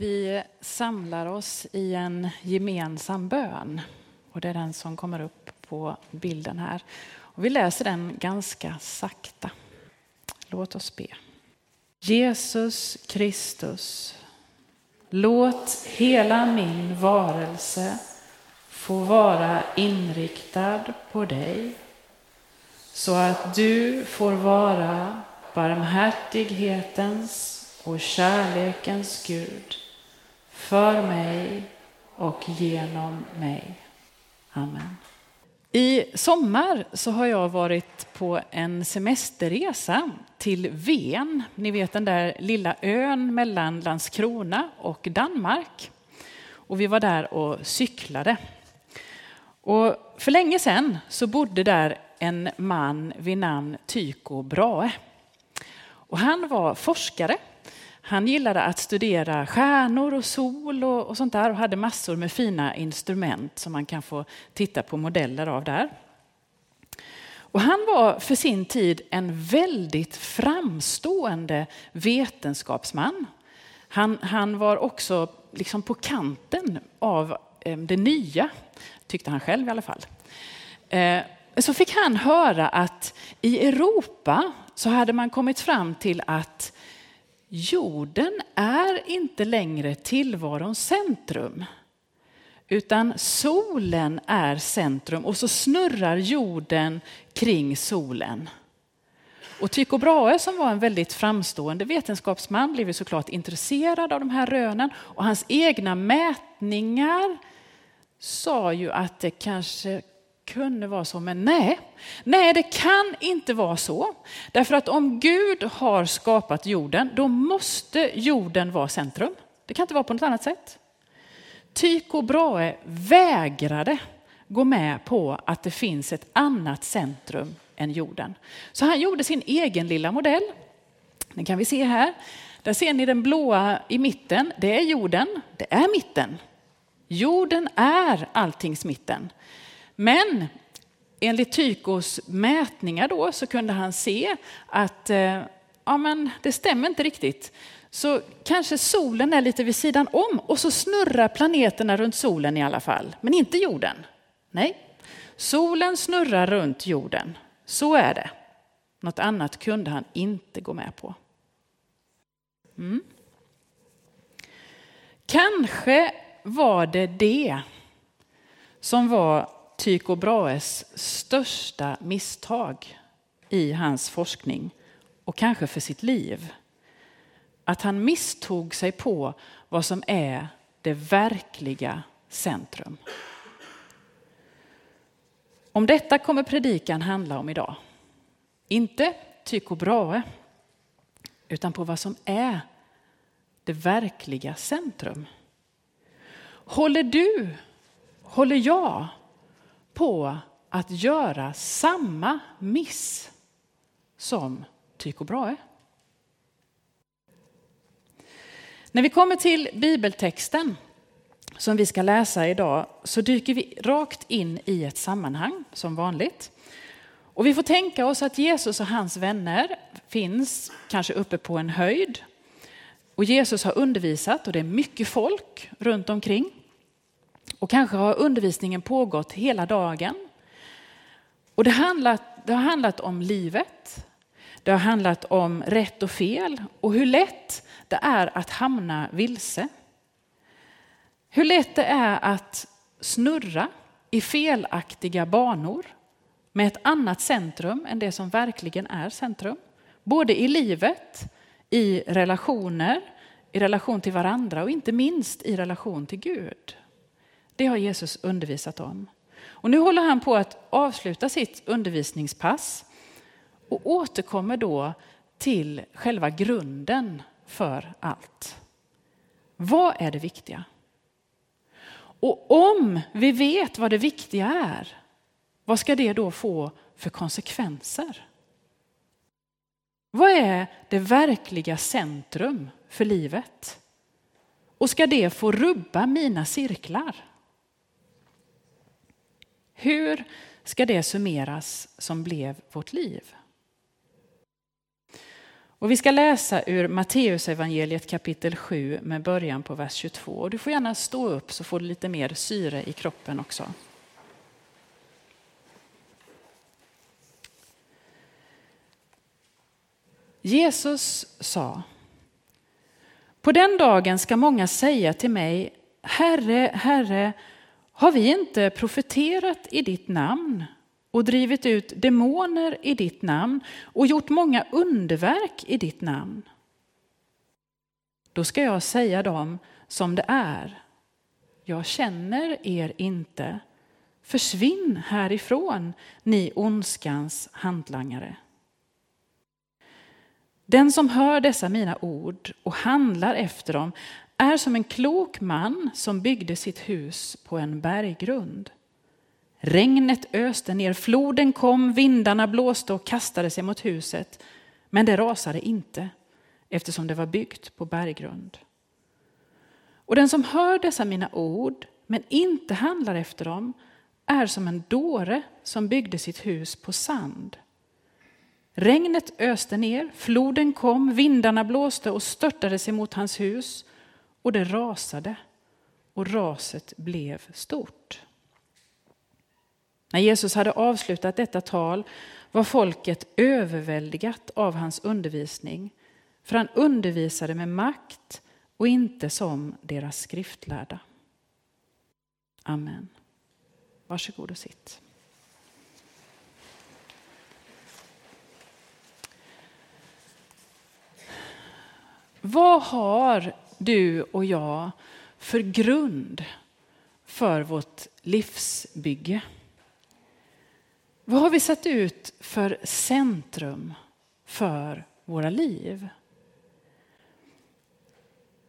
Vi samlar oss i en gemensam bön. Och det är den som kommer upp på bilden här. Och vi läser den ganska sakta. Låt oss be. Jesus Kristus, låt hela min varelse få vara inriktad på dig så att du får vara barmhärtighetens och kärlekens Gud för mig och genom mig. Amen. I sommar så har jag varit på en semesterresa till Ven. Ni vet den där lilla ön mellan Landskrona och Danmark. Och vi var där och cyklade. Och för länge sedan så bodde där en man vid namn Tycho Brahe. Och han var forskare han gillade att studera stjärnor och sol och, och, sånt där och hade massor med fina instrument som man kan få titta på modeller av där. Och han var för sin tid en väldigt framstående vetenskapsman. Han, han var också liksom på kanten av eh, det nya, tyckte han själv i alla fall. Eh, så fick han höra att i Europa så hade man kommit fram till att Jorden är inte längre tillvarons centrum. Utan solen är centrum och så snurrar jorden kring solen. Och Tycho Brahe som var en väldigt framstående vetenskapsman blev såklart intresserad av de här rönen och hans egna mätningar sa ju att det kanske kunde vara så, men nej. Nej, det kan inte vara så. Därför att om Gud har skapat jorden, då måste jorden vara centrum. Det kan inte vara på något annat sätt. Tycho Brahe vägrade gå med på att det finns ett annat centrum än jorden. Så han gjorde sin egen lilla modell. Den kan vi se här. Där ser ni den blåa i mitten. Det är jorden. Det är mitten. Jorden är alltings mitten. Men enligt Tykos mätningar då så kunde han se att eh, ja, men det stämmer inte riktigt. Så kanske solen är lite vid sidan om och så snurrar planeterna runt solen i alla fall, men inte jorden. Nej, solen snurrar runt jorden. Så är det. Något annat kunde han inte gå med på. Mm. Kanske var det det som var Tycho Brahes största misstag i hans forskning och kanske för sitt liv. Att han misstog sig på vad som är det verkliga centrum. Om detta kommer predikan handla om idag. Inte Tycho Brahe, utan på vad som är det verkliga centrum. Håller du, håller jag på att göra samma miss som Tycho Brahe. När vi kommer till bibeltexten som vi ska läsa idag så dyker vi rakt in i ett sammanhang som vanligt. Och vi får tänka oss att Jesus och hans vänner finns kanske uppe på en höjd. Och Jesus har undervisat och det är mycket folk runt omkring. Och kanske har undervisningen pågått hela dagen. Och det, handlat, det har handlat om livet. Det har handlat om rätt och fel och hur lätt det är att hamna vilse. Hur lätt det är att snurra i felaktiga banor med ett annat centrum än det som verkligen är centrum. Både i livet, i relationer, i relation till varandra och inte minst i relation till Gud. Det har Jesus undervisat om. Och nu håller han på att avsluta sitt undervisningspass och återkommer då till själva grunden för allt. Vad är det viktiga? Och om vi vet vad det viktiga är, vad ska det då få för konsekvenser? Vad är det verkliga centrum för livet? Och ska det få rubba mina cirklar? Hur ska det summeras som blev vårt liv? Och vi ska läsa ur Matteusevangeliet kapitel 7 med början på vers 22. Och du får gärna stå upp så får du lite mer syre i kroppen också. Jesus sa På den dagen ska många säga till mig Herre, Herre, har vi inte profeterat i ditt namn och drivit ut demoner i ditt namn och gjort många underverk i ditt namn? Då ska jag säga dem som det är. Jag känner er inte. Försvinn härifrån, ni ondskans hantlangare. Den som hör dessa mina ord och handlar efter dem är som en klok man som byggde sitt hus på en berggrund. Regnet öste ner, floden kom, vindarna blåste och kastade sig mot huset. Men det rasade inte eftersom det var byggt på berggrund. Och den som hör dessa mina ord men inte handlar efter dem är som en dåre som byggde sitt hus på sand. Regnet öste ner, floden kom, vindarna blåste och störtade sig mot hans hus och det rasade och raset blev stort. När Jesus hade avslutat detta tal var folket överväldigat av hans undervisning för han undervisade med makt och inte som deras skriftlärda. Amen. Varsågod och sitt. Vad har du och jag för grund för vårt livsbygge? Vad har vi satt ut för centrum för våra liv?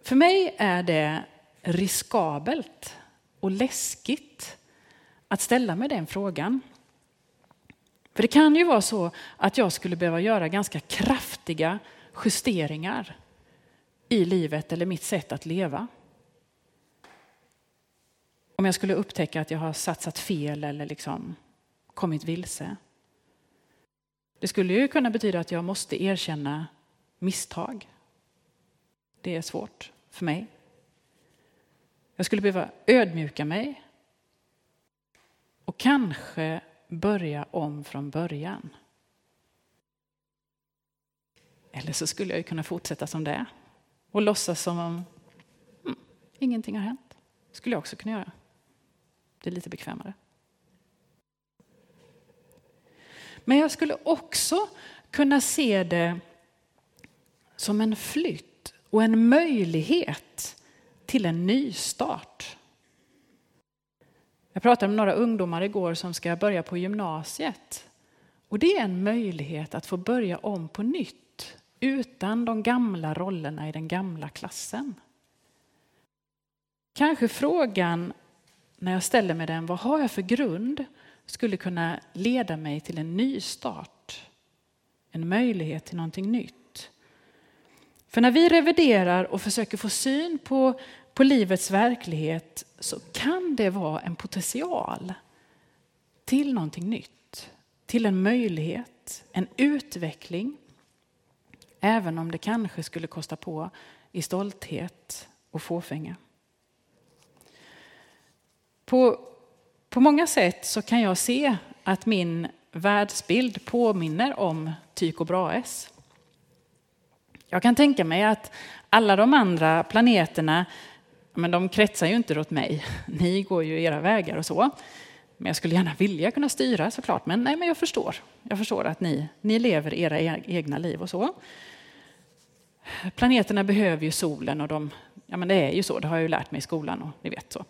För mig är det riskabelt och läskigt att ställa mig den frågan. För det kan ju vara så att jag skulle behöva göra ganska kraftiga justeringar i livet eller mitt sätt att leva. Om jag skulle upptäcka att jag har satsat fel eller liksom kommit vilse. Det skulle ju kunna betyda att jag måste erkänna misstag. Det är svårt för mig. Jag skulle behöva ödmjuka mig och kanske börja om från början. Eller så skulle jag kunna fortsätta som det är och låtsas som om mm, ingenting har hänt. Skulle jag också kunna göra. Det är lite bekvämare. Men jag skulle också kunna se det som en flytt och en möjlighet till en nystart. Jag pratade med några ungdomar igår som ska börja på gymnasiet. Och det är en möjlighet att få börja om på nytt utan de gamla rollerna i den gamla klassen. Kanske frågan, när jag ställer mig den, vad har jag för grund, skulle kunna leda mig till en ny start. En möjlighet till någonting nytt. För när vi reviderar och försöker få syn på, på livets verklighet så kan det vara en potential till någonting nytt. Till en möjlighet, en utveckling Även om det kanske skulle kosta på i stolthet och fåfänga. På, på många sätt så kan jag se att min världsbild påminner om Tycho Brahes. Jag kan tänka mig att alla de andra planeterna, men de kretsar ju inte runt mig. Ni går ju era vägar och så. Men jag skulle gärna vilja kunna styra såklart. Men, nej, men jag förstår. Jag förstår att ni, ni lever era e-, egna liv och så. Planeterna behöver ju solen och de, ja men det är ju så, det har jag ju lärt mig i skolan och ni vet så.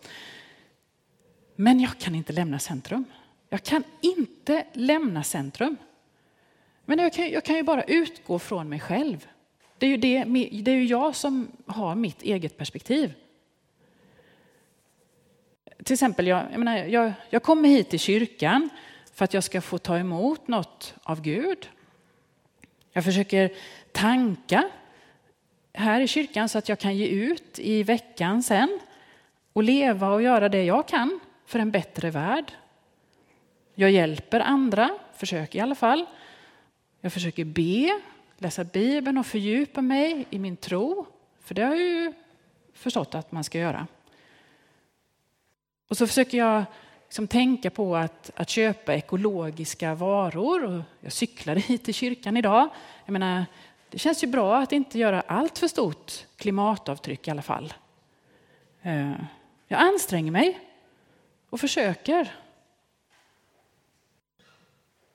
Men jag kan inte lämna centrum. Jag kan inte lämna centrum. Men jag kan, jag kan ju bara utgå från mig själv. Det är, ju det, det är ju jag som har mitt eget perspektiv. Till exempel, jag, jag, menar, jag, jag kommer hit till kyrkan för att jag ska få ta emot något av Gud. Jag försöker tanka här i kyrkan så att jag kan ge ut i veckan sen och leva och göra det jag kan för en bättre värld. Jag hjälper andra, försöker i alla fall. Jag försöker be, läsa Bibeln och fördjupa mig i min tro. För det har jag ju förstått att man ska göra. Och så försöker jag liksom tänka på att, att köpa ekologiska varor. Och jag cyklade hit till kyrkan idag. Jag menar, det känns ju bra att inte göra allt för stort klimatavtryck i alla fall. Eh, jag anstränger mig och försöker.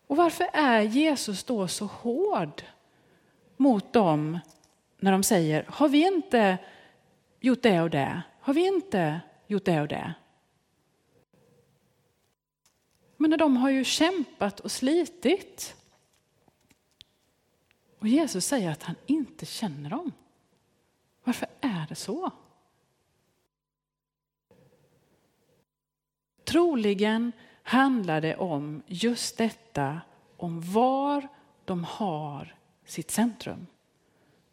Och varför är Jesus då så hård mot dem när de säger, har vi inte gjort det och det? Har vi inte gjort det och det? Menar, de har ju kämpat och slitit. Och Jesus säger att han inte känner dem. Varför är det så? Troligen handlar det om just detta, om var de har sitt centrum.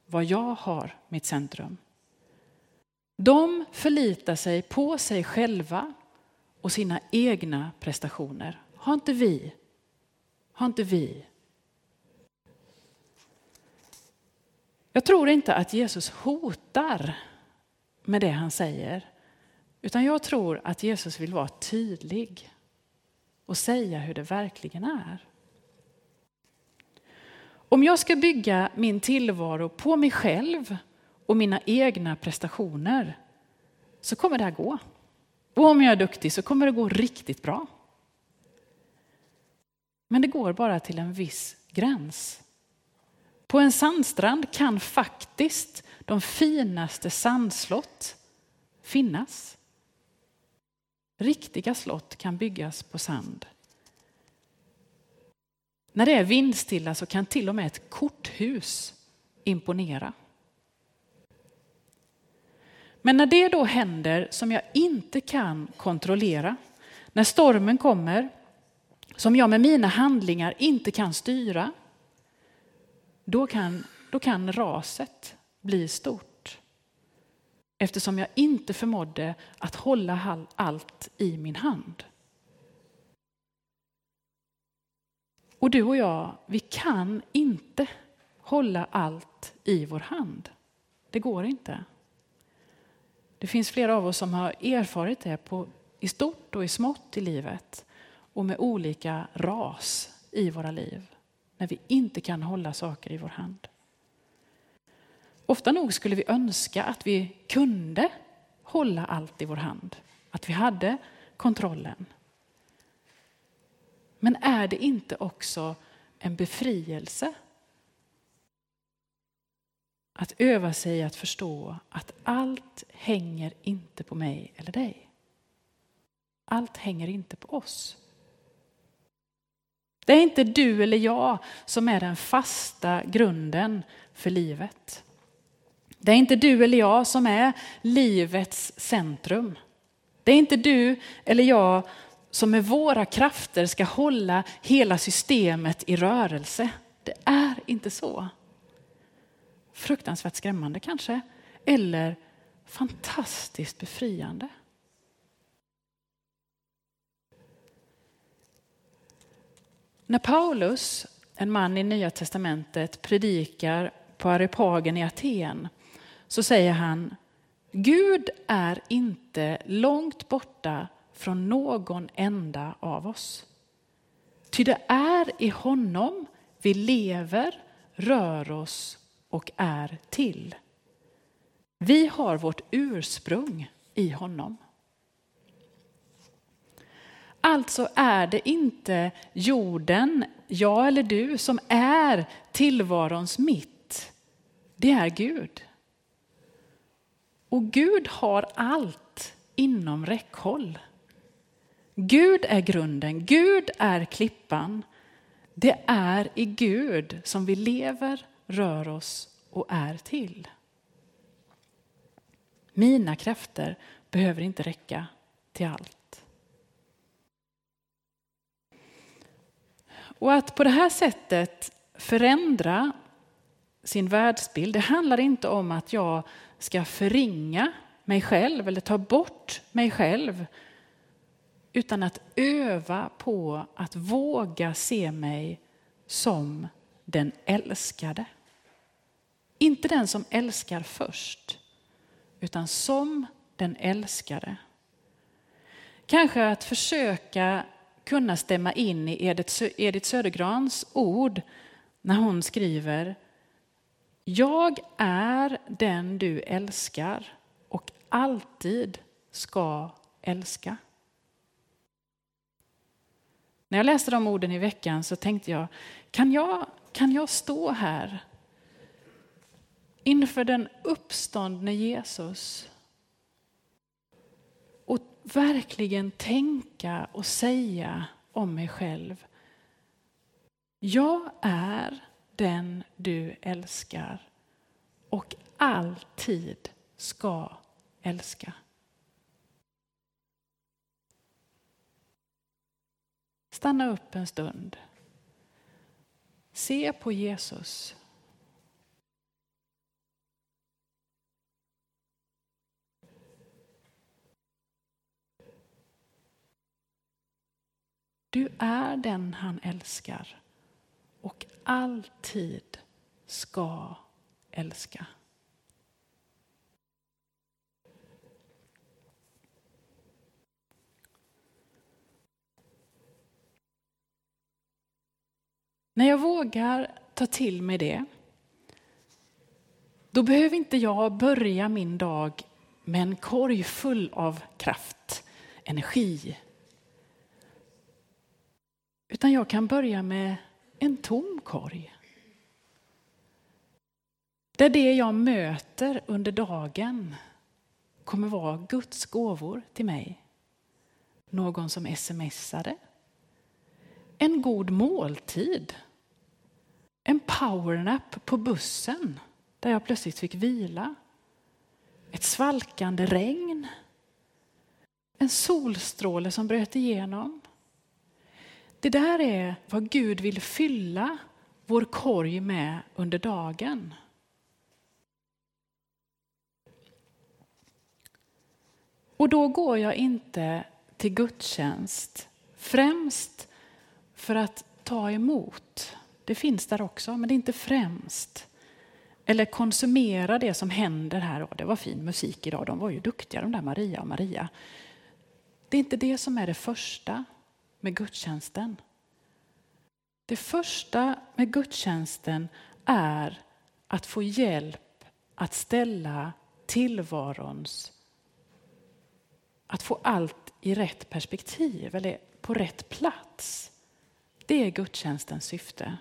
Var jag har mitt centrum. De förlitar sig på sig själva och sina egna prestationer. Har inte vi? Har inte vi? Jag tror inte att Jesus hotar med det han säger. Utan jag tror att Jesus vill vara tydlig och säga hur det verkligen är. Om jag ska bygga min tillvaro på mig själv och mina egna prestationer så kommer det här gå. Och om jag är duktig så kommer det gå riktigt bra. Men det går bara till en viss gräns. På en sandstrand kan faktiskt de finaste sandslott finnas. Riktiga slott kan byggas på sand. När det är vindstilla så kan till och med ett korthus imponera. Men när det då händer som jag inte kan kontrollera, när stormen kommer, som jag med mina handlingar inte kan styra, då kan, då kan raset bli stort. Eftersom jag inte förmådde att hålla allt i min hand. Och du och jag, vi kan inte hålla allt i vår hand. Det går inte. Det finns flera av oss som har erfarit det på, i stort och i smått i livet och med olika ras i våra liv när vi inte kan hålla saker i vår hand. Ofta nog skulle vi önska att vi kunde hålla allt i vår hand, att vi hade kontrollen. Men är det inte också en befrielse att öva sig att förstå att allt hänger inte på mig eller dig. Allt hänger inte på oss. Det är inte du eller jag som är den fasta grunden för livet. Det är inte du eller jag som är livets centrum. Det är inte du eller jag som med våra krafter ska hålla hela systemet i rörelse. Det är inte så. Fruktansvärt skrämmande kanske, eller fantastiskt befriande. När Paulus, en man i Nya testamentet, predikar på Areopagen i Aten så säger han Gud är inte långt borta från någon enda av oss. Ty det är i honom vi lever, rör oss och är till. Vi har vårt ursprung i honom. Alltså är det inte jorden, jag eller du, som är tillvarons mitt. Det är Gud. Och Gud har allt inom räckhåll. Gud är grunden, Gud är klippan. Det är i Gud som vi lever, rör oss och är till. Mina krafter behöver inte räcka till allt. Och att på det här sättet förändra sin världsbild, det handlar inte om att jag ska förringa mig själv eller ta bort mig själv. Utan att öva på att våga se mig som den älskade. Inte den som älskar först, utan som den älskade. Kanske att försöka kunna stämma in i Edith Södergrans ord när hon skriver Jag är den du älskar och alltid ska älska. När jag läste de orden i veckan så tänkte jag, kan jag, kan jag stå här inför den uppståndne Jesus verkligen tänka och säga om mig själv. Jag är den du älskar och alltid ska älska. Stanna upp en stund. Se på Jesus. Du är den han älskar och alltid ska älska. När jag vågar ta till mig det, då behöver inte jag börja min dag med en korg full av kraft, energi. Utan jag kan börja med en tom korg. Där det jag möter under dagen kommer vara Guds gåvor till mig. Någon som smsade, en god måltid. En powernap på bussen där jag plötsligt fick vila. Ett svalkande regn. En solstråle som bröt igenom. Det där är vad Gud vill fylla vår korg med under dagen. Och då går jag inte till gudstjänst främst för att ta emot. Det finns där också, men det är inte främst. Eller konsumera det som händer här. Det var fin musik idag, de var ju duktiga de där Maria och Maria. Det är inte det som är det första med gudstjänsten. Det första med gudstjänsten är att få hjälp att ställa tillvarons, att få allt i rätt perspektiv eller på rätt plats. Det är gudstjänstens syfte.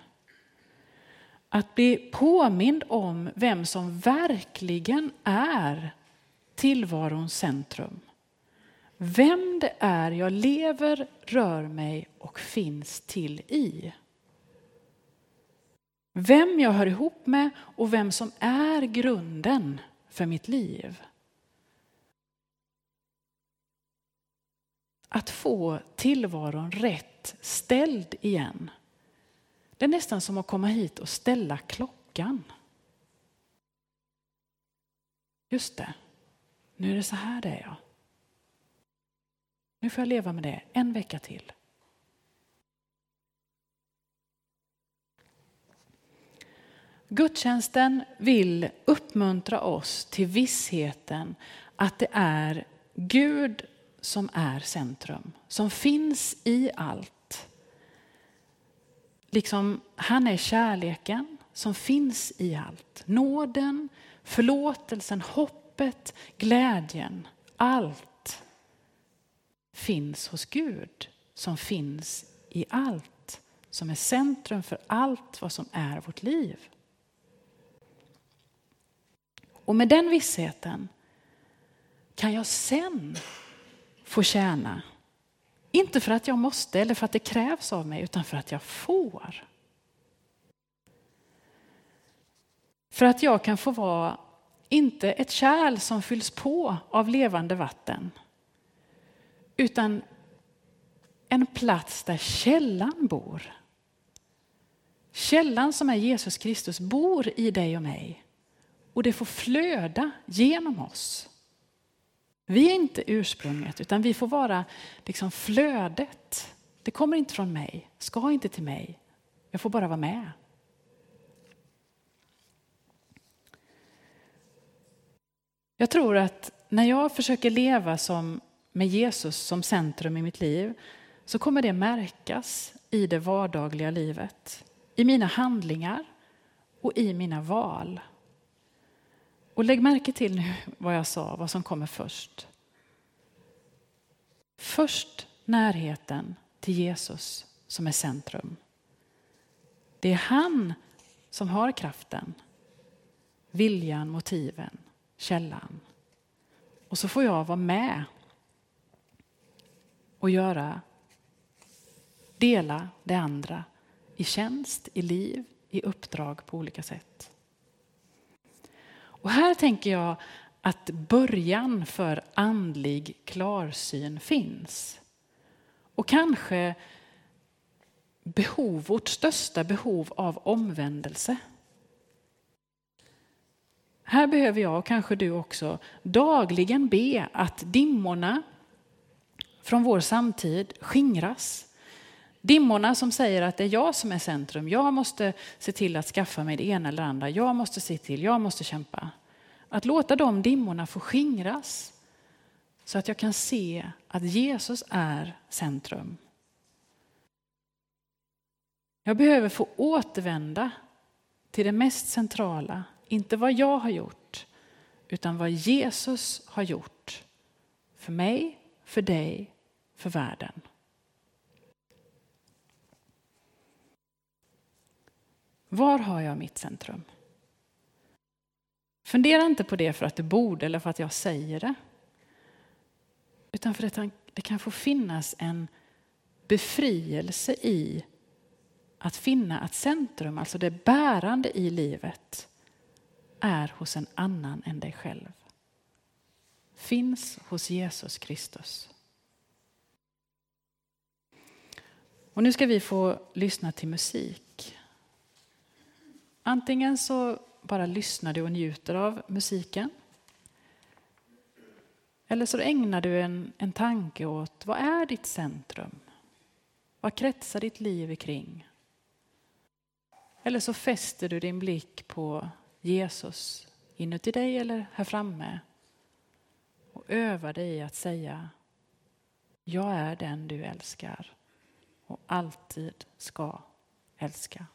Att bli påmind om vem som verkligen är tillvarons centrum. Vem det är jag lever, rör mig och finns till i. Vem jag hör ihop med och vem som är grunden för mitt liv. Att få tillvaron rätt ställd igen. Det är nästan som att komma hit och ställa klockan. Just det, nu är det så här det är. Jag. Nu får jag leva med det en vecka till. Gudstjänsten vill uppmuntra oss till vissheten att det är Gud som är centrum, som finns i allt. Liksom han är kärleken som finns i allt. Nåden, förlåtelsen, hoppet, glädjen. Allt finns hos Gud som finns i allt. Som är centrum för allt vad som är vårt liv. Och med den vissheten kan jag sen få tjäna. Inte för att jag måste eller för att det krävs av mig, utan för att jag får. För att jag kan få vara, inte ett kärl som fylls på av levande vatten, utan en plats där källan bor. Källan som är Jesus Kristus bor i dig och mig och det får flöda genom oss. Vi är inte ursprunget, utan vi får vara liksom flödet. Det kommer inte från mig, ska inte till mig. Jag får bara vara med. Jag tror att när jag försöker leva som, med Jesus som centrum i mitt liv så kommer det märkas i det vardagliga livet, i mina handlingar och i mina val. Och lägg märke till nu vad jag sa, vad som kommer först. Först närheten till Jesus som är centrum. Det är han som har kraften, viljan, motiven, källan. Och så får jag vara med och göra, dela det andra i tjänst, i liv, i uppdrag på olika sätt. Och här tänker jag att början för andlig klarsyn finns. Och kanske behov, vårt största behov av omvändelse. Här behöver jag, och kanske du också, dagligen be att dimmorna från vår samtid skingras. Dimmorna som säger att det är jag som är centrum. Jag måste se till att skaffa mig det ena eller andra. Jag måste se till, jag måste kämpa. Att låta de dimmorna få skingras så att jag kan se att Jesus är centrum. Jag behöver få återvända till det mest centrala, inte vad jag har gjort, utan vad Jesus har gjort för mig, för dig, för världen. Var har jag mitt centrum? Fundera inte på det för att du borde eller för att jag säger det. Utan för att det kan få finnas en befrielse i att finna att centrum, alltså det bärande i livet, är hos en annan än dig själv. Finns hos Jesus Kristus. Och nu ska vi få lyssna till musik. Antingen så bara lyssnar du och njuter av musiken. Eller så ägnar du en, en tanke åt vad är ditt centrum? Vad kretsar ditt liv kring? Eller så fäster du din blick på Jesus inuti dig eller här framme och övar dig i att säga Jag är den du älskar och alltid ska älska.